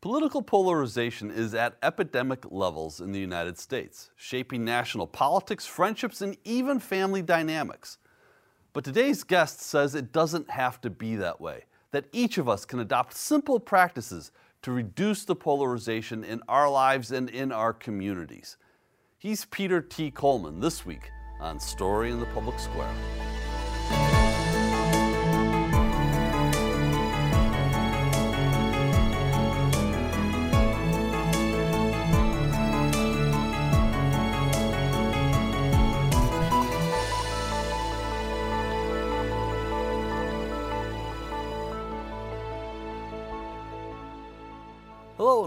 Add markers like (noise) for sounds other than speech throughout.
Political polarization is at epidemic levels in the United States, shaping national politics, friendships, and even family dynamics. But today's guest says it doesn't have to be that way, that each of us can adopt simple practices to reduce the polarization in our lives and in our communities. He's Peter T. Coleman this week on Story in the Public Square.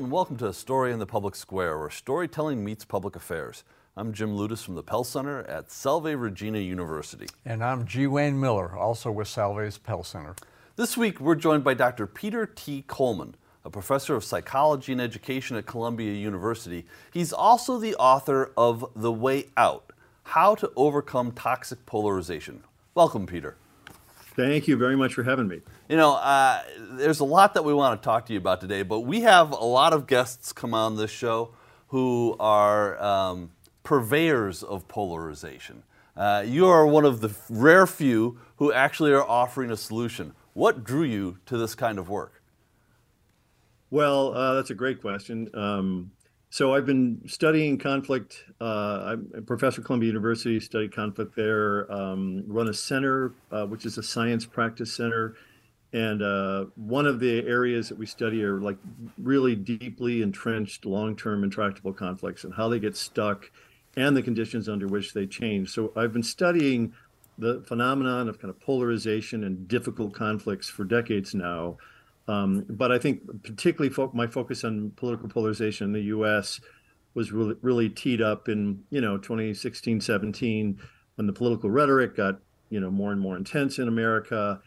And welcome to A Story in the Public Square, where storytelling meets public affairs. I'm Jim Ludes from the Pell Center at Salve Regina University. And I'm G. Wayne Miller, also with Salve's Pell Center. This week we're joined by Dr. Peter T. Coleman, a professor of psychology and education at Columbia University. He's also the author of The Way Out How to Overcome Toxic Polarization. Welcome, Peter. Thank you very much for having me. You know, uh, there's a lot that we want to talk to you about today, but we have a lot of guests come on this show who are um, purveyors of polarization. Uh, you are one of the rare few who actually are offering a solution. What drew you to this kind of work? Well, uh, that's a great question. Um, so I've been studying conflict. Uh, I'm a professor at Columbia University, studied conflict there, um, run a center, uh, which is a science practice center. And uh, one of the areas that we study are like really deeply entrenched, long-term intractable conflicts and how they get stuck and the conditions under which they change. So I've been studying the phenomenon of kind of polarization and difficult conflicts for decades now. Um, but I think particularly fo- my focus on political polarization in the U.S. was really, really teed up in you know 2016, 17 when the political rhetoric got you know more and more intense in America,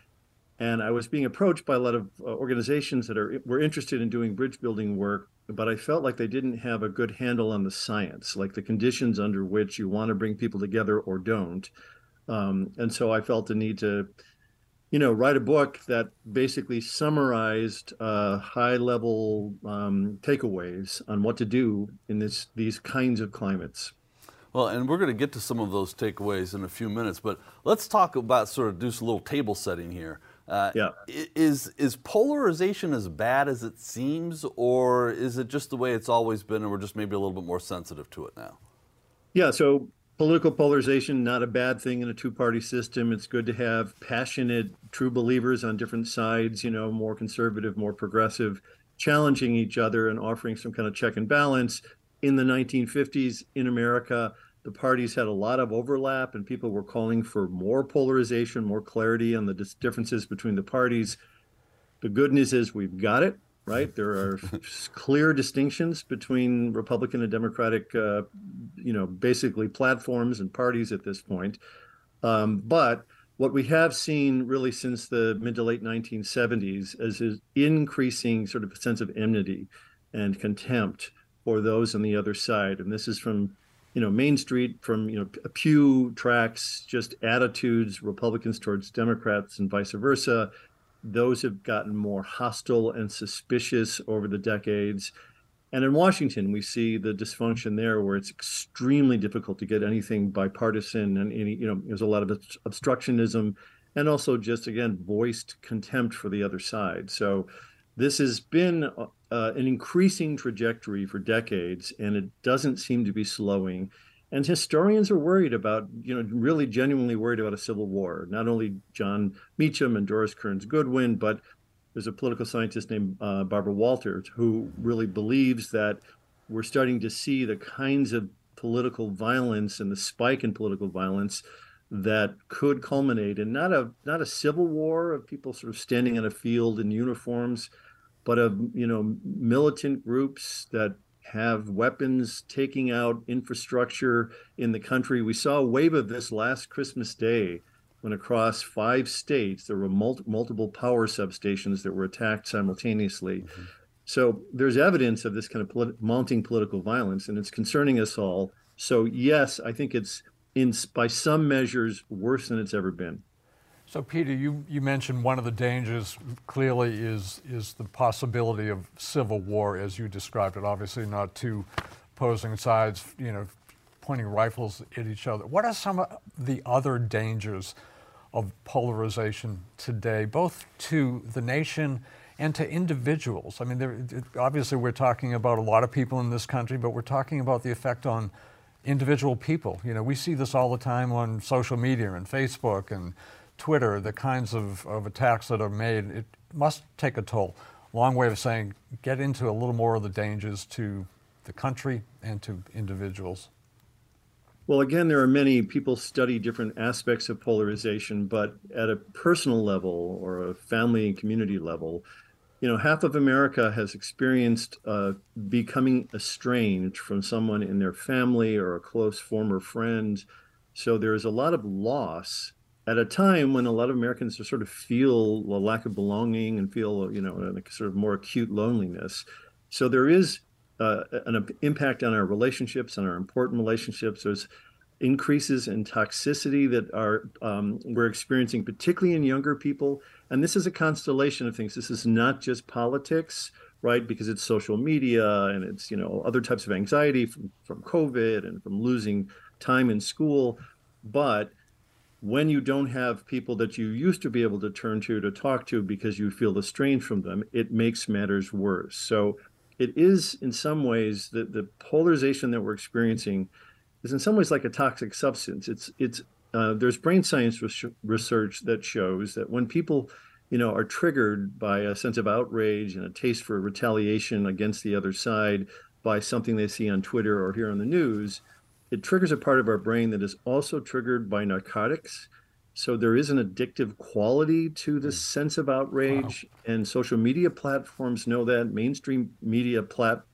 and I was being approached by a lot of uh, organizations that are were interested in doing bridge building work, but I felt like they didn't have a good handle on the science, like the conditions under which you want to bring people together or don't, um, and so I felt the need to you know, write a book that basically summarized uh, high-level um, takeaways on what to do in this these kinds of climates. Well, and we're going to get to some of those takeaways in a few minutes, but let's talk about sort of do a little table setting here. Uh, yeah. Is is polarization as bad as it seems, or is it just the way it's always been, and we're just maybe a little bit more sensitive to it now? Yeah. So political polarization not a bad thing in a two-party system. It's good to have passionate true believers on different sides you know more conservative more progressive challenging each other and offering some kind of check and balance. In the 1950s in america the parties had a lot of overlap and people were calling for more polarization more clarity on the differences between the parties. The good news is we've got it right? There are (laughs) clear distinctions between Republican and Democratic, uh, you know, basically platforms and parties at this point. Um, but what we have seen really since the mid to late 1970s is an increasing sort of sense of enmity and contempt for those on the other side. And this is from, you know, Main Street, from, you know, Pew tracks, just attitudes, Republicans towards Democrats and vice versa, those have gotten more hostile and suspicious over the decades. And in Washington, we see the dysfunction there where it's extremely difficult to get anything bipartisan and any, you know, there's a lot of obstructionism and also just, again, voiced contempt for the other side. So this has been uh, an increasing trajectory for decades, and it doesn't seem to be slowing. And historians are worried about, you know, really genuinely worried about a civil war. Not only Jon Meacham and Doris Kearns Goodwin, but there's a political scientist named uh, Barbara Walters who really believes that we're starting to see the kinds of political violence and the spike in political violence that could culminate in not a not a civil war of people sort of standing in a field in uniforms, but of you know militant groups that have weapons taking out infrastructure in the country. We saw a wave of this last Christmas Day when across five states there were mul- multiple power substations that were attacked simultaneously. Mm-hmm. So there's evidence of this kind of polit- mounting political violence, and it's concerning us all. So yes, I think it's in by some measures worse than it's ever been. So, Peter, you, you mentioned one of the dangers clearly is, is the possibility of civil war, as you described it. Obviously, not two opposing sides, you know, pointing rifles at each other. What are some of the other dangers of polarization today, both to the nation and to individuals? I mean, there, obviously, we're talking about a lot of people in this country, but we're talking about the effect on individual people. You know, we see this all the time on social media and Facebook and Twitter, the kinds of, of attacks that are made, it must take a toll. Long way of saying, get into a little more of the dangers to the country and to individuals. Well, again, there are many people study different aspects of polarization, but at a personal level or a family and community level, you know, half of America has experienced uh, becoming estranged from someone in their family or a close former friend. So there's a lot of loss at a time when a lot of Americans sort of feel a lack of belonging and feel, you know, a sort of more acute loneliness. So there is uh, an impact on our relationships, on our important relationships. There's increases in toxicity that are um, we're experiencing, particularly in younger people. And this is a constellation of things. This is not just politics, right? Because it's social media and it's you know other types of anxiety from, from COVID and from losing time in school, but when you don't have people that you used to be able to turn to to talk to because you feel estranged from them, it makes matters worse. So it is in some ways that the polarization that we're experiencing is in some ways like a toxic substance. It's it's uh, there's brain science research that shows that when people you know are triggered by a sense of outrage and a taste for retaliation against the other side by something they see on Twitter or hear on the news, it triggers a part of our brain that is also triggered by narcotics. So there is an addictive quality to this hmm. sense of outrage, wow. and social media platforms know that. Mainstream media plat-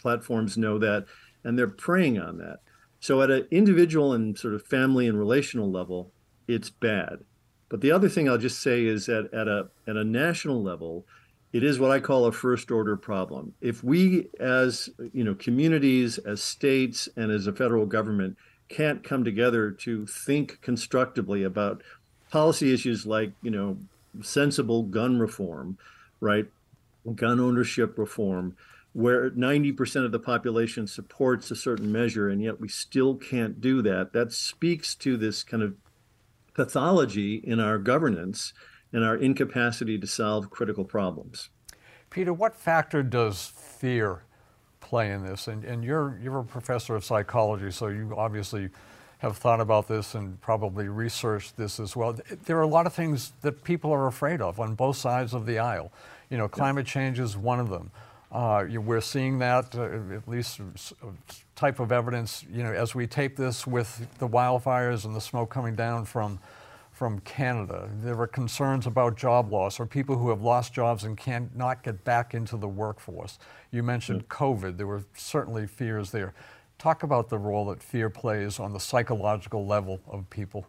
platforms know that, and they're preying on that. So at an individual and sort of family and relational level, it's bad. But the other thing I'll just say is that at a at a national level, it is what I call a first order problem. If we as you know communities, as states and as a federal government can't come together to think constructively about policy issues like, you know, sensible gun reform, right? Gun ownership reform, where 90% of the population supports a certain measure and yet we still can't do that. That speaks to this kind of pathology in our governance and our incapacity to solve critical problems. Peter, what factor does fear play in this? And, and you're, you're a professor of psychology, so you obviously have thought about this and probably researched this as well. There are a lot of things that people are afraid of on both sides of the aisle. You know, climate change is one of them. Uh, we're seeing that, uh, at least type of evidence, you know, as we tape this with the wildfires and the smoke coming down from from Canada. There were concerns about job loss or people who have lost jobs and cannot get back into the workforce. You mentioned mm. COVID. There were certainly fears there. Talk about the role that fear plays on the psychological level of people.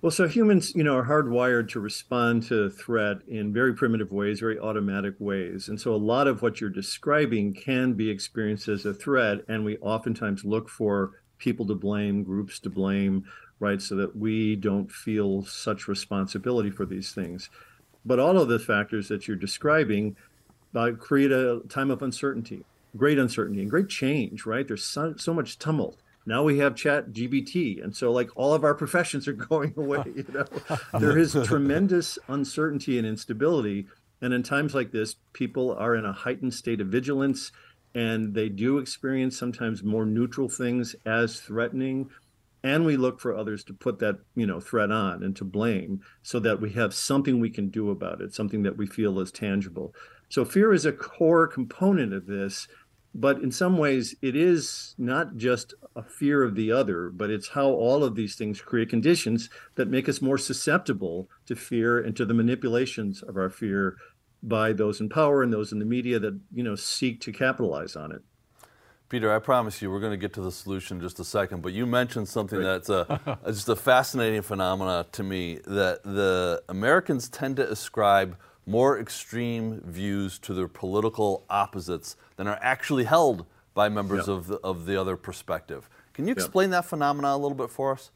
Well, so humans, you know, are hardwired to respond to threat in very primitive ways, very automatic ways. And so a lot of what you're describing can be experienced as a threat. And we oftentimes look for people to blame, groups to blame, right? So that we don't feel such responsibility for these things. But all of the factors that you're describing uh, create a time of uncertainty, great uncertainty, and great change, right? There's so, so much tumult. Now we have ChatGPT, and so like all of our professions are (laughs) going away. You know, there is (laughs) tremendous uncertainty and instability, and in times like this, people are in a heightened state of vigilance, and they do experience sometimes more neutral things as threatening and we look for others to put that you know threat on and to blame so that we have something we can do about it something that we feel is tangible. So fear is a core component of this but in some ways it is not just a fear of the other but it's how all of these things create conditions that make us more susceptible to fear and to the manipulations of our fear by those in power and those in the media that you know seek to capitalize on it Peter, I promise you, we're going to get to the solution in just a second. But you mentioned something that's (laughs) a, just a fascinating phenomena to me that the Americans tend to ascribe more extreme views to their political opposites than are actually held by members of, the, of the other perspective. Can you explain that phenomena a little bit for us?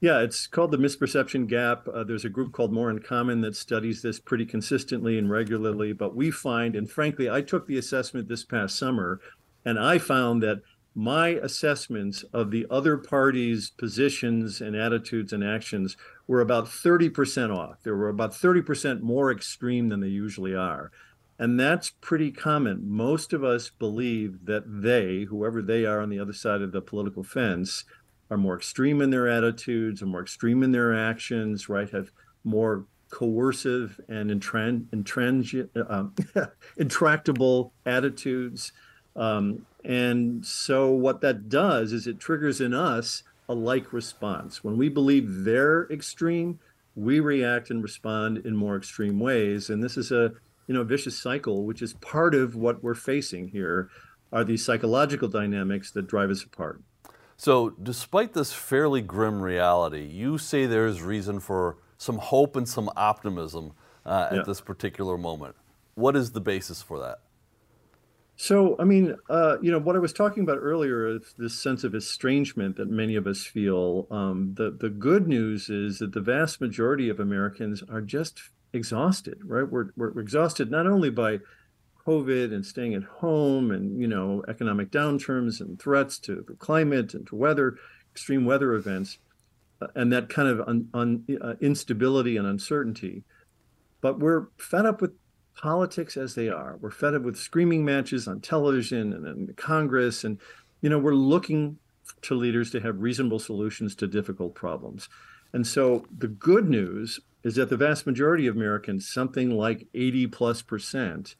Yeah, it's called the misperception gap. Uh, there's a group called More in Common that studies this pretty consistently and regularly. But we find, and frankly, I took the assessment this past summer, and I found that my assessments of the other party's positions and attitudes and actions were about 30% off. They were about 30% more extreme than they usually are. And that's pretty common. Most of us believe that they, whoever they are on the other side of the political fence, are more extreme in their attitudes, are more extreme in their actions, right? Have more coercive and intran- intransi- uh, (laughs) intractable attitudes. Um, and so what that does is it triggers in us a like response. When we believe they're extreme, we react and respond in more extreme ways. And this is a you know vicious cycle, which is part of what we're facing here are these psychological dynamics that drive us apart. So, despite this fairly grim reality, you say there is reason for some hope and some optimism uh, at yeah. this particular moment. What is the basis for that? So, I mean, uh, you know, what I was talking about earlier is this sense of estrangement that many of us feel. Um, the the good news is that the vast majority of Americans are just exhausted, right? We're we're exhausted not only by COVID and staying at home and you know economic downturns and threats to the climate and to weather, extreme weather events, uh, and that kind of un, un, uh, instability and uncertainty. But we're fed up with politics as they are. We're fed up with screaming matches on television and in Congress, and you know we're looking to leaders to have reasonable solutions to difficult problems. And so the good news is that the vast majority of Americans, something like 80 plus percent,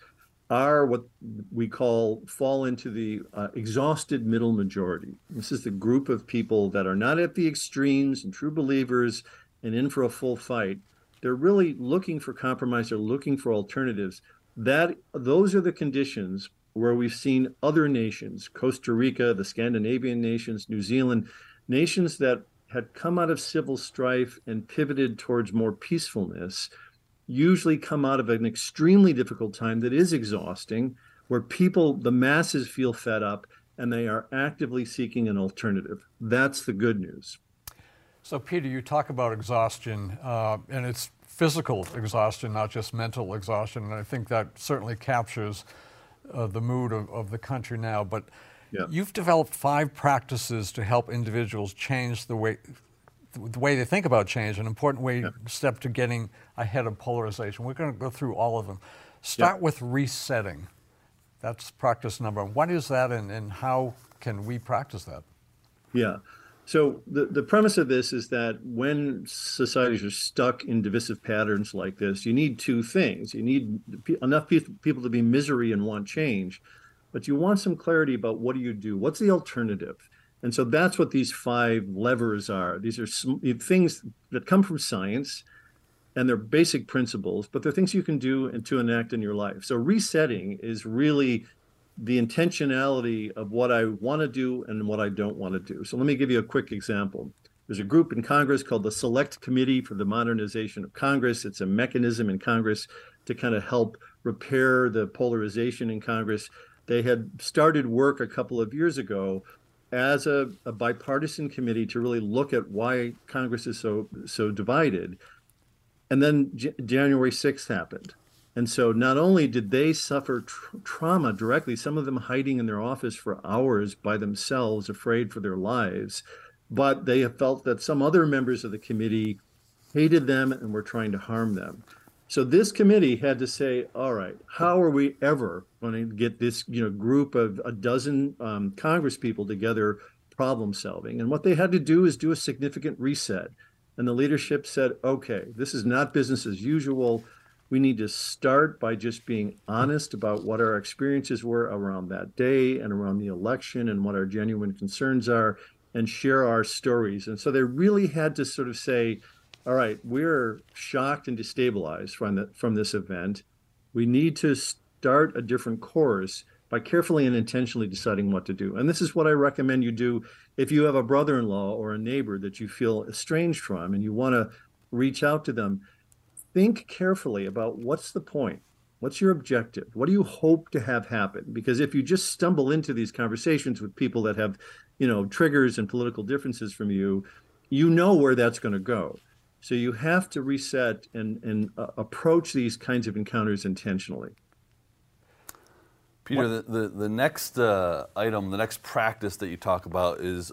are what we call fall into the uh, exhausted middle majority. This is the group of people that are not at the extremes and true believers and in for a full fight, they're really looking for compromise. They're looking for alternatives. That those are the conditions where we've seen other nations, Costa Rica, the Scandinavian nations, New Zealand, nations that had come out of civil strife and pivoted towards more peacefulness, usually come out of an extremely difficult time that is exhausting, where people, the masses feel fed up and they are actively seeking an alternative. That's the good news. So, Peter, you talk about exhaustion, uh, and it's physical exhaustion, not just mental exhaustion. And I think that certainly captures uh, the mood of, of, the country now. But yeah. you've developed five practices to help individuals change the way the way they think about change, an important way yeah. step to getting ahead of polarization. We're going to go through all of them. Start yeah. with resetting. That's practice number one. What is that, and, and how can we practice that? Yeah. So the, the premise of this is that when societies are stuck in divisive patterns like this, you need two things. You need enough people to be misery and want change, but you want some clarity about what do you do? What's the alternative? And so that's what these five levers are. These are things that come from science and they're basic principles, but they're things you can do and to enact in your life. So resetting is really the intentionality of what I want to do and what I don't want to do. So let me give you a quick example. There's a group in Congress called the Select Committee for the Modernization of Congress. It's a mechanism in Congress to kind of help repair the polarization in Congress. They had started work a couple of years ago as a, a bipartisan committee to really look at why Congress is so so divided. And then J- January 6th happened. And so not only did they suffer tr- trauma directly, some of them hiding in their office for hours by themselves, afraid for their lives, but they felt that some other members of the committee hated them and were trying to harm them. So this committee had to say, all right, how are we ever going to get this you know group of a dozen um, Congress people together problem solving? And what they had to do is do a significant reset. And the leadership said, okay, this is not business as usual we need to start by just being honest about what our experiences were around that day and around the election and what our genuine concerns are and share our stories. And so they really had to sort of say, all right, we're shocked and destabilized from the, from this event. We need to start a different course by carefully and intentionally deciding what to do. And this is what I recommend you do if you have a brother-in-law or a neighbor that you feel estranged from and you want to reach out to them think carefully about what's the point? What's your objective? What do you hope to have happen? Because if you just stumble into these conversations with people that have, you know, triggers and political differences from you, you know where that's going to go. So you have to reset and, and uh, approach these kinds of encounters intentionally. Peter, the, the, the, next uh, item, the next practice that you talk about is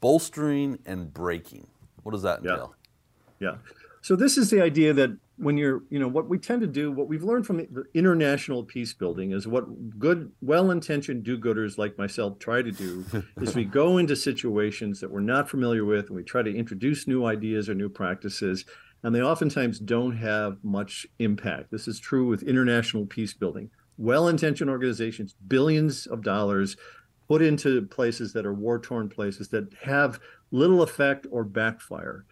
bolstering and breaking. What does that entail? Yeah. yeah. So this is the idea that when you're, you know, what we tend to do, what we've learned from the international peace building is what good, well-intentioned do-gooders like myself try to do (laughs) is we go into situations that we're not familiar with and we try to introduce new ideas or new practices, and they oftentimes don't have much impact. This is true with international peace building. Well-intentioned organizations, billions of dollars put into places that are war-torn places that have little effect or backfire.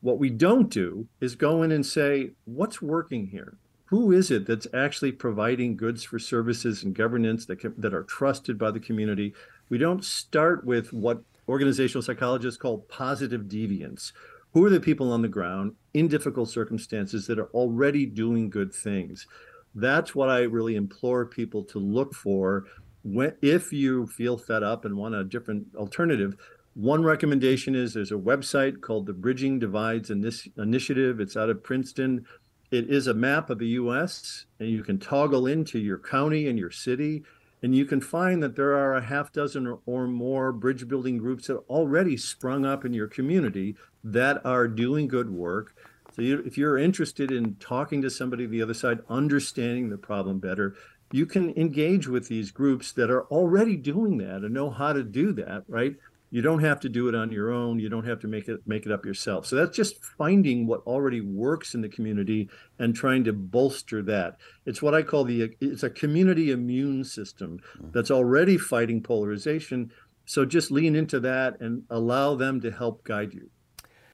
What we don't do is go in and say, what's working here? Who is it that's actually providing goods for services and governance that, can, that are trusted by the community? We don't start with what organizational psychologists call positive deviance. Who are the people on the ground in difficult circumstances that are already doing good things? That's what I really implore people to look for when, if you feel fed up and want a different alternative one recommendation is there's a website called the Bridging Divides Initiative. It's out of Princeton. It is a map of the US, and you can toggle into your county and your city. And you can find that there are a half dozen or more bridge building groups that already sprung up in your community that are doing good work. So you, if you're interested in talking to somebody the other side, understanding the problem better, you can engage with these groups that are already doing that and know how to do that, right? You don't have to do it on your own. You don't have to make it make it up yourself. So that's just finding what already works in the community and trying to bolster that. It's what i call the it's a community immune system mm. that's already fighting polarization. So just lean into that and allow them to help guide you.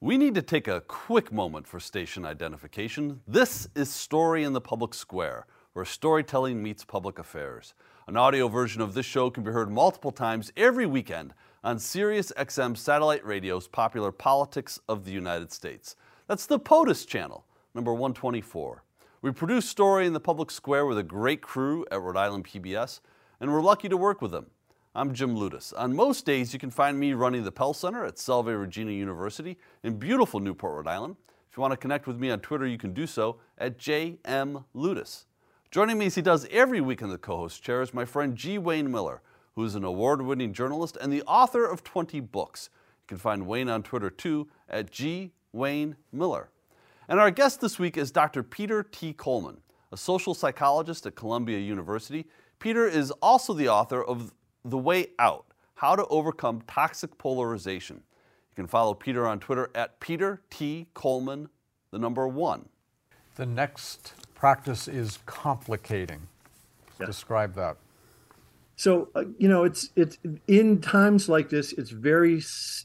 We need to take a quick moment for station identification. This is story in the public square where storytelling meets public affairs. An audio version of this show can be heard multiple times every weekend on Sirius XM satellite radio's popular Politics of the United States. That's the POTUS channel, number 124. We produce Story in the Public Square with a great crew at Rhode Island PBS, and we're lucky to work with them. I'm Jim Ludes. On most days, you can find me running the Pell Center at Salve Regina University in beautiful Newport, Rhode Island. If you want to connect with me on Twitter, you can do so at JM Ludes. Joining me as he does every week in the co host chair is my friend G. Wayne Miller who is an award winning journalist and the author of 20 books. You can find Wayne on Twitter too at G. Wayne Miller. And our guest this week is Dr. Peter T. Coleman, a social psychologist at Columbia University. Peter is also the author of The Way Out How to Overcome Toxic Polarization. You can follow Peter on Twitter at Peter T. Coleman, the number one. The next practice is complicating. Describe that. So uh, you know, it's it's in times like this, it's very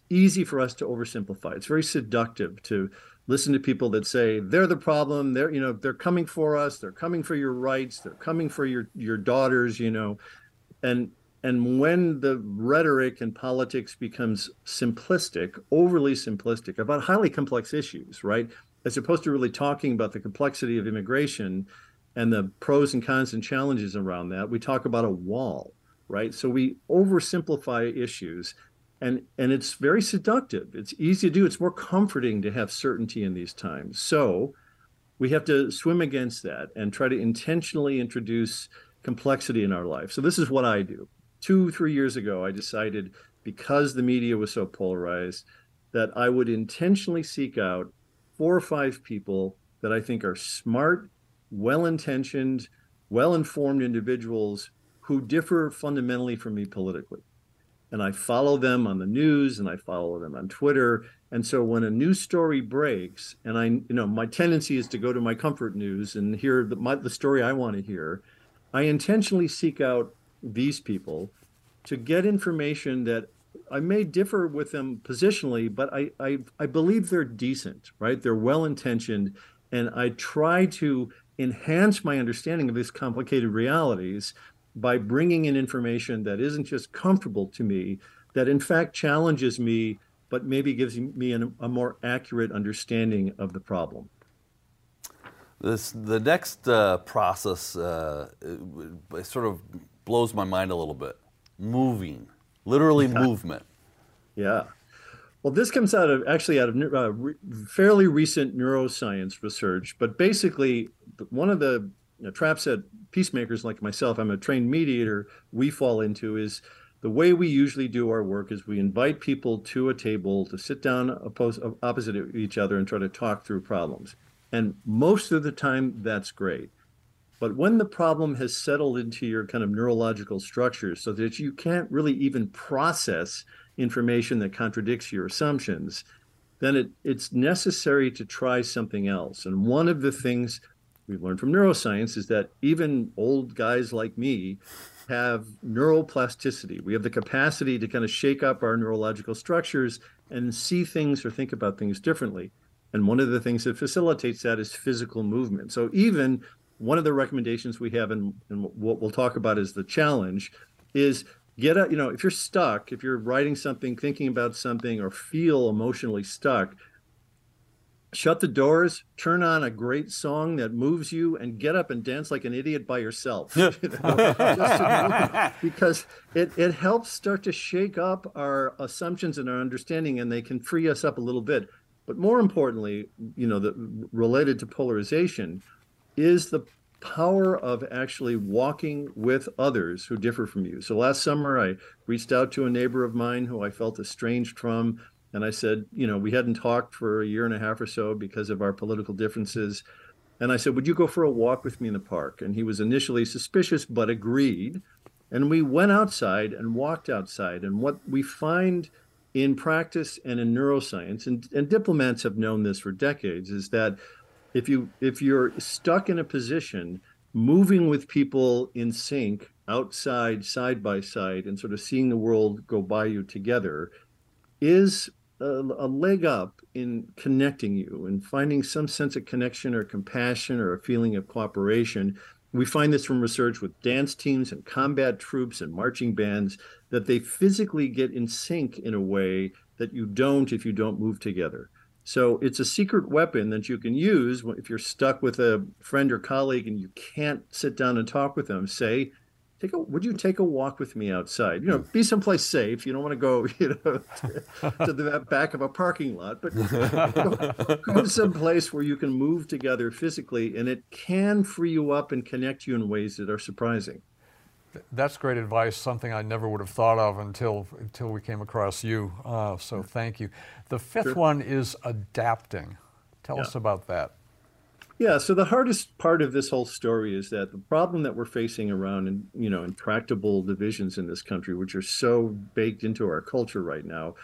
easy for us to oversimplify. It's very seductive to listen to people that say they're the problem. They're you know they're coming for us. They're coming for your rights. They're coming for your your daughters. You know, and and when the rhetoric and politics becomes simplistic, overly simplistic about highly complex issues, right? As opposed to really talking about the complexity of immigration and the pros and cons and challenges around that, we talk about a wall right? So we oversimplify issues and and it's very seductive. It's easy to do. It's more comforting to have certainty in these times. So we have to swim against that and try to intentionally introduce complexity in our life. So this is what I do. 2 3 years ago I decided because the media was so polarized that I would intentionally seek out four or five people that I think are smart, well-intentioned, well-informed individuals who differ fundamentally from me politically. And I follow them on the news and I follow them on Twitter. And so when a news story breaks, and I, you know, my tendency is to go to my comfort news and hear the, my, the story I want to hear, I intentionally seek out these people to get information that I may differ with them positionally, but I, I, I believe they're decent, right? They're well intentioned. And I try to enhance my understanding of these complicated realities by bringing in information that isn't just comfortable to me, that in fact challenges me, but maybe gives me an, a more accurate understanding of the problem. This the next uh, process uh, it, it sort of blows my mind a little bit. Moving, literally yeah. movement. Yeah. Well, this comes out of actually out of uh, re- fairly recent neuroscience research, but basically, one of the you know, traps that peacemakers like myself, I'm a trained mediator, we fall into is the way we usually do our work is we invite people to a table to sit down opposed, opposite each other and try to talk through problems. And most of the time, that's great. But when the problem has settled into your kind of neurological structures so that you can't really even process information that contradicts your assumptions, then it, it's necessary to try something else. And one of the things we've learned from neuroscience is that even old guys like me have neuroplasticity. We have the capacity to kind of shake up our neurological structures and see things or think about things differently. And one of the things that facilitates that is physical movement. So even one of the recommendations we have, and, and what we'll talk about is the challenge, is get a, you know, if you're stuck, if you're writing something, thinking about something, or feel emotionally stuck, shut the doors, turn on a great song that moves you, and get up and dance like an idiot by yourself. (laughs) you know, (laughs) because it, it helps start to shake up our assumptions and our understanding, and they can free us up a little bit. But more importantly, you know, the, related to polarization is the power of actually walking with others who differ from you. So last summer, I reached out to a neighbor of mine who I felt estranged from. And I said, you know, we hadn't talked for a year and a half or so because of our political differences. And I said, Would you go for a walk with me in the park? And he was initially suspicious, but agreed. And we went outside and walked outside. And what we find in practice and in neuroscience, and, and diplomats have known this for decades, is that if you if you're stuck in a position moving with people in sync outside side by side and sort of seeing the world go by you together is a, a, leg up in connecting you and finding some sense of connection or compassion or a feeling of cooperation. We find this from research with dance teams and combat troops and marching bands that they physically get in sync in a way that you don't if you don't move together. So it's a secret weapon that you can use if you're stuck with a friend or colleague and you can't sit down and talk with them. Say, take a would you take a walk with me outside? You know be someplace safe. You don't want to go (laughs) you know to, to the back of a parking lot but go, go someplace where you can move together physically and it can free you up and connect you in ways that are surprising. That's great advice something i never would have thought of until until we came across you. Uh, so thank you. The fifth sure. one is adapting. Tell yeah. us about that yeah, so the hardest part of this whole story is that the problem that we're facing around and you know intractable divisions in this country, which are so baked into our culture right now,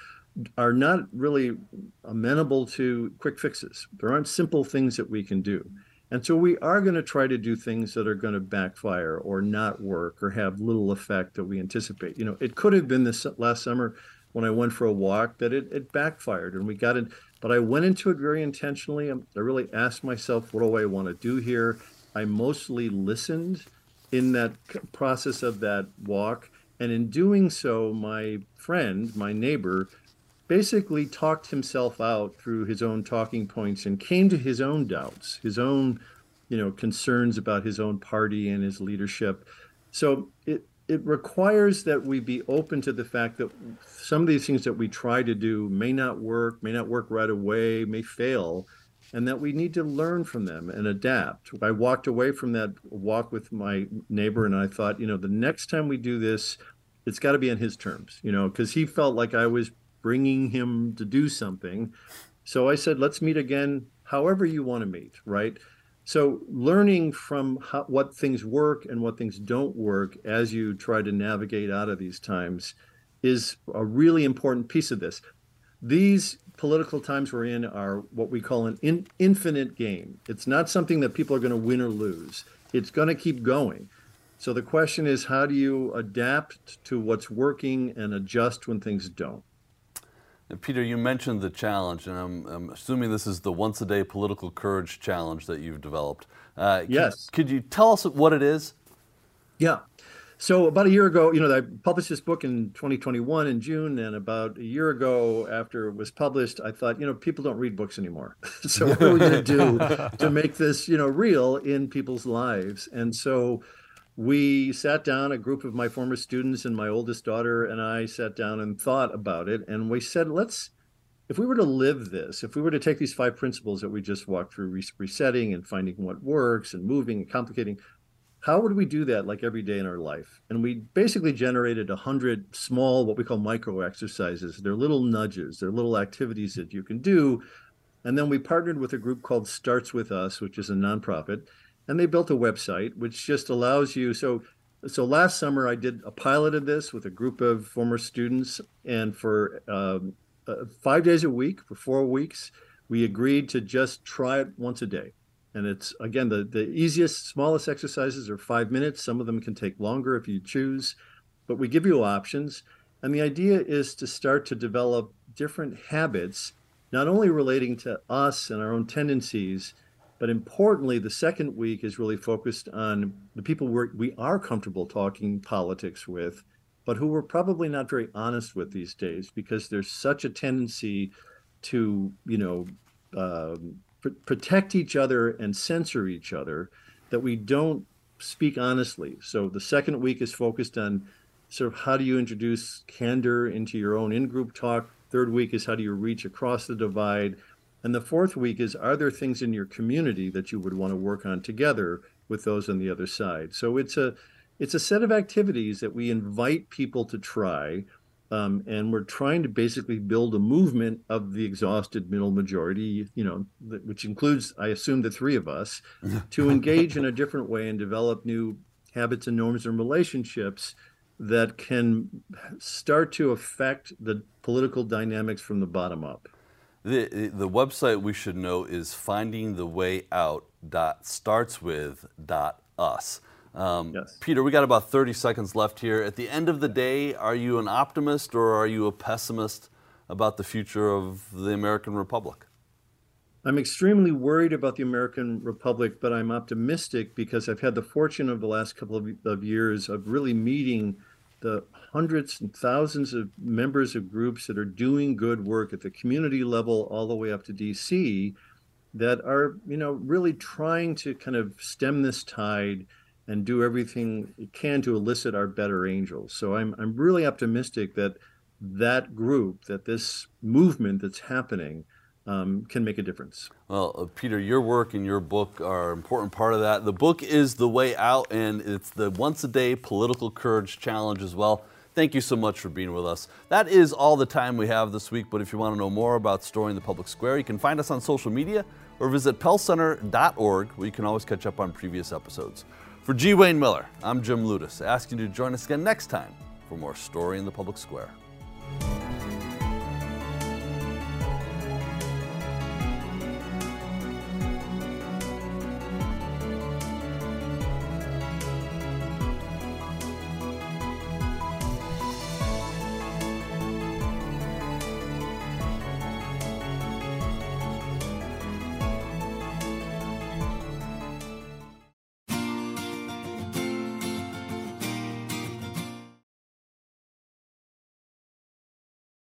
are not really amenable to quick fixes. There aren't simple things that we can do. And so we are going to try to do things that are going to backfire or not work or have little effect that we anticipate. You know, it could have been this last summer when I went for a walk that it, it backfired and we got in but I went into it very intentionally. Um, I really asked myself, what do I want to do here? I mostly listened in that process of that walk. And in doing so, my friend, my neighbor, basically talked himself out through his own talking points and came to his own doubts, his own, you know, concerns about his own party and his leadership. So it it requires that we be open to the fact that some of these things that we try to do may not work, may not work right away, may fail, and that we need to learn from them and adapt. I walked away from that walk with my neighbor and I thought, you know, the next time we do this, it's got to be on his terms, you know, because he felt like I was bringing him to do something. So I said, let's meet again, however you want to meet, right? So, learning from how, what things work and what things don't work as you try to navigate out of these times is a really important piece of this. These political times we're in are what we call an in, infinite game. It's not something that people are going to win or lose, it's going to keep going. So, the question is how do you adapt to what's working and adjust when things don't? Peter, you mentioned the challenge, and I'm, I'm, assuming this is the once a day political courage challenge that you've developed. Uh, yes. Could, could you tell us what it is? Yeah. So about a year ago, you know, I published this book in 2021 in June, and about a year ago, after it was published, I thought, you know, people don't read books anymore. (laughs) so what are we going to do (laughs) to make this, you know, real in people's lives? And so we sat down, a group of my former students and my oldest daughter and I sat down and thought about it. And we said, let's if we were to live this, if we were to take these five principles that we just walked through, resetting and finding what works and moving and complicating, how would we do that like every day in our life? And we basically generated a hundred small, what we call micro exercises. They're little nudges, they're little activities that you can do. And then we partnered with a group called Starts With Us, which is a nonprofit, and they built a website which just allows you. So, so last summer I did a pilot of this with a group of former students, and for um, uh, five days a week for four weeks, we agreed to just try it once a day. And it's again the the easiest, smallest exercises are five minutes. Some of them can take longer if you choose, but we give you options. And the idea is to start to develop different habits, not only relating to us and our own tendencies, but importantly, the second week is really focused on the people we're, we are comfortable talking politics with, but who we're probably not very honest with these days because there's such a tendency to, you know, um, pr- protect each other and censor each other that we don't speak honestly. So the second week is focused on sort of how do you introduce candor into your own in-group talk. Third week is how do you reach across the divide. And the fourth week is are there things in your community that you would want to work on together with those on the other side? So it's a it's a set of activities that we invite people to try. Um, and we're trying to basically build a movement of the exhausted middle majority, you know, which includes, I assume, the three of us, (laughs) to engage in a different way and develop new habits and norms and relationships that can start to affect the political dynamics from the bottom up. The, the website we should know is findingthewayOut.startswith.us. Um, yes. Peter, we got about 30 seconds left here. At the end of the day, are you an optimist or are you a pessimist about the future of the American Republic? I'm extremely worried about the American Republic, but I'm optimistic because I've had the fortune of the last couple of, of years of really meeting the hundreds and thousands of members of groups that are doing good work at the community level all the way up to DC that are, you know, really trying to kind of stem this tide and do everything it can to elicit our better angels. So I'm I'm really optimistic that that group, that this movement that's happening, um, can make a difference. Well, uh, Peter, your work and your book are an important part of that. The book is The Way Out, and it's the once a day political courage challenge as well. Thank you so much for being with us. That is all the time we have this week, but if you want to know more about Story in the Public Square, you can find us on social media or visit pellcenter.org, where you can always catch up on previous episodes. For G. Wayne Miller, I'm Jim Ludes, asking you to join us again next time for more Story in the Public Square.